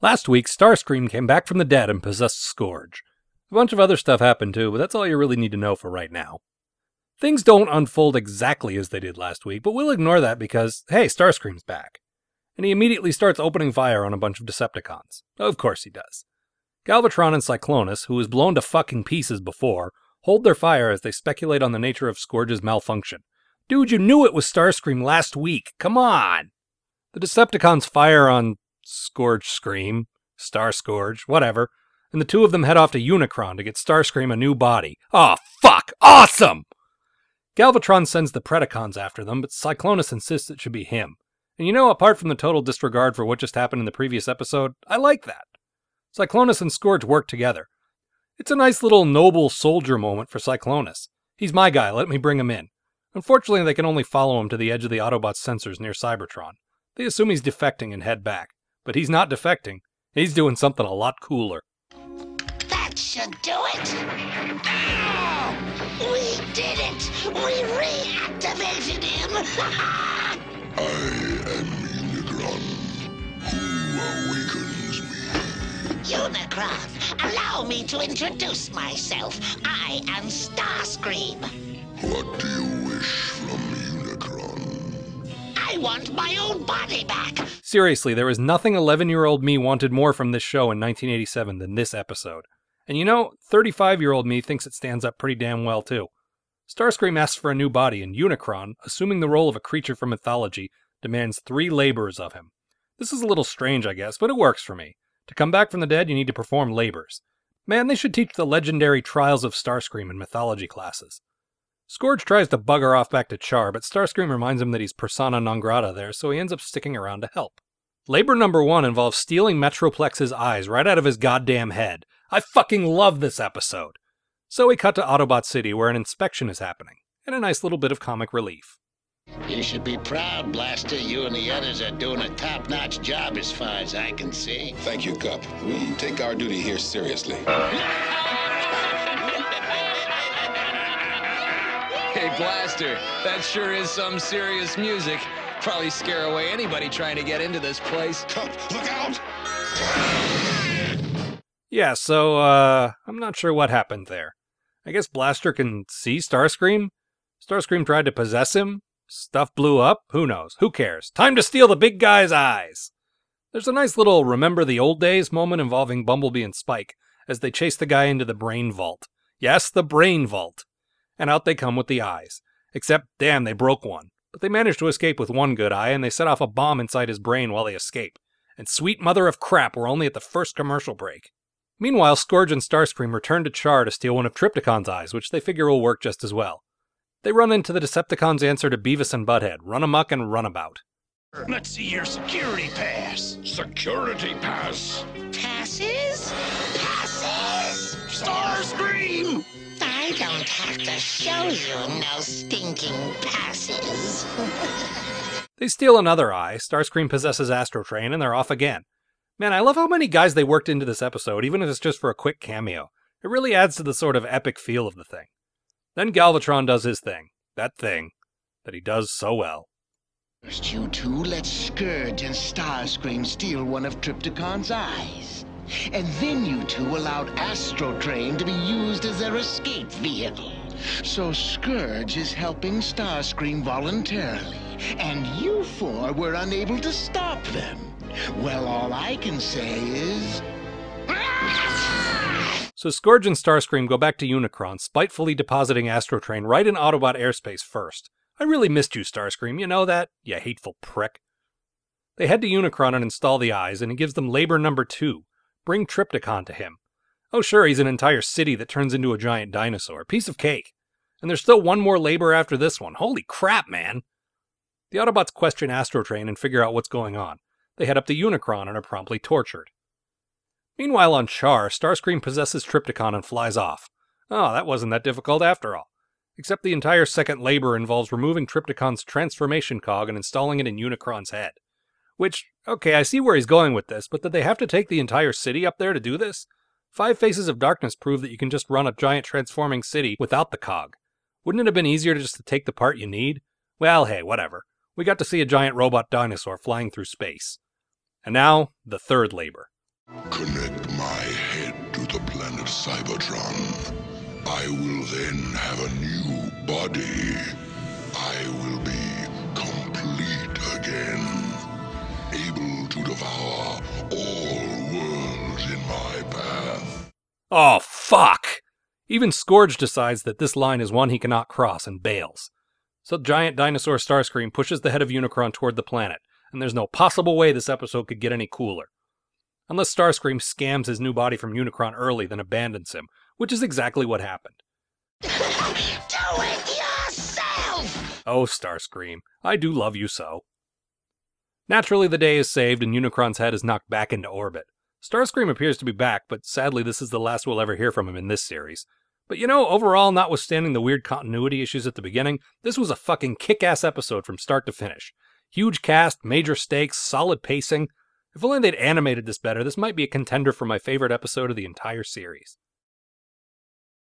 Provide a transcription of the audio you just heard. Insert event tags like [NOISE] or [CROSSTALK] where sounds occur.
Last week, Starscream came back from the dead and possessed Scourge. A bunch of other stuff happened too, but that's all you really need to know for right now. Things don't unfold exactly as they did last week, but we'll ignore that because, hey, Starscream's back. And he immediately starts opening fire on a bunch of Decepticons. Of course he does. Galvatron and Cyclonus, who was blown to fucking pieces before, hold their fire as they speculate on the nature of Scourge's malfunction. Dude, you knew it was Starscream last week. Come on! The Decepticons fire on Scourge Scream, Star Scourge, whatever, and the two of them head off to Unicron to get Starscream a new body. Oh, fuck! Awesome! Galvatron sends the Predacons after them, but Cyclonus insists it should be him. And you know, apart from the total disregard for what just happened in the previous episode, I like that. Cyclonus and Scourge work together. It's a nice little noble soldier moment for Cyclonus. He's my guy, let me bring him in. Unfortunately, they can only follow him to the edge of the Autobot's sensors near Cybertron. They assume he's defecting and head back. But he's not defecting. He's doing something a lot cooler. That should do it. Oh, we did it. We reactivated him. [LAUGHS] I am Unicron. Who awakens me? Unicron, allow me to introduce myself. I am Starscream. What do you Want my body back. Seriously, there was nothing 11 year old me wanted more from this show in 1987 than this episode. And you know, 35 year old me thinks it stands up pretty damn well too. Starscream asks for a new body, and Unicron, assuming the role of a creature from mythology, demands three labors of him. This is a little strange, I guess, but it works for me. To come back from the dead, you need to perform labors. Man, they should teach the legendary Trials of Starscream in mythology classes. Scourge tries to bugger off back to Chaar, but Starscream reminds him that he's persona non grata there, so he ends up sticking around to help. Labor number one involves stealing Metroplex's eyes right out of his goddamn head. I fucking love this episode. So we cut to Autobot City where an inspection is happening, and a nice little bit of comic relief. You should be proud, Blaster. You and the others are doing a top-notch job as far as I can see. Thank you, Kup. We take our duty here seriously. [LAUGHS] Hey, Blaster, that sure is some serious music. Probably scare away anybody trying to get into this place. Kup, look out! Yeah, so, uh, I'm not sure what happened there. I guess Blaster can see Starscream? Starscream tried to possess him? Stuff blew up? Who knows? Who cares? Time to steal the big guy's eyes! There's a nice little remember the old days moment involving Bumblebee and Spike as they chase the guy into the brain vault. Yes, the brain vault. And out they come with the eyes. Except, damn, they broke one. But they managed to escape with one good eye, and they set off a bomb inside his brain while they escape. And sweet mother of crap, we're only at the first commercial break. Meanwhile, Scourge and Starscream return to Chaar to steal one of Trypticon's eyes, which they figure will work just as well. They run into the Decepticons' answer to Beavis and Butthead Runamuck and Runabout. Let's see your security pass. Security pass. Passes? Passes? Starscream! I don't have to show you no stinking passes. [LAUGHS] They steal another eye, Starscream possesses Astrotrain, and they're off again. Man, I love how many guys they worked into this episode, even if it's just for a quick cameo. It really adds to the sort of epic feel of the thing. Then Galvatron does his thing. That thing. That he does so well. First, you two let Scourge and Starscream steal one of Trypticon's eyes. And then you two allowed Astrotrain to be used as their escape vehicle. So Scourge is helping Starscream voluntarily, and you four were unable to stop them. Well, all I can say is. So Scourge and Starscream go back to Unicron, spitefully depositing Astrotrain right in Autobot airspace first. I really missed you, Starscream, you know that? You hateful prick. They head to Unicron and install the eyes, and he gives them labor number two bring Trypticon to him. Oh, sure, he's an entire city that turns into a giant dinosaur. Piece of cake. And there's still one more labor after this one. Holy crap, man! The Autobots question Astrotrain and figure out what's going on. They head up to Unicron and are promptly tortured. Meanwhile, on Chaar, Starscream possesses Trypticon and flies off. Oh, that wasn't that difficult after all. Except the entire second labor involves removing Trypticon's transformation cog and installing it in Unicron's head. Which, okay, I see where he's going with this, but did they have to take the entire city up there to do this? Five Faces of Darkness prove that you can just run a giant transforming city without the cog. Wouldn't it have been easier to just to take the part you need? Well, hey, whatever. We got to see a giant robot dinosaur flying through space. And now, the third labor Connect my head to the planet Cybertron. I will then have a new body. I will be devour all worlds in my path. Oh, fuck! Even Scourge decides that this line is one he cannot cross and bails. So giant dinosaur Starscream pushes the head of Unicron toward the planet, and there's no possible way this episode could get any cooler. Unless Starscream scams his new body from Unicron early, then abandons him, which is exactly what happened. Do it yourself! Oh, Starscream, I do love you so. Naturally, the day is saved and Unicron's head is knocked back into orbit. Starscream appears to be back, but sadly, this is the last we'll ever hear from him in this series. But you know, overall, notwithstanding the weird continuity issues at the beginning, this was a fucking kick ass episode from start to finish. Huge cast, major stakes, solid pacing. If only they'd animated this better, this might be a contender for my favorite episode of the entire series.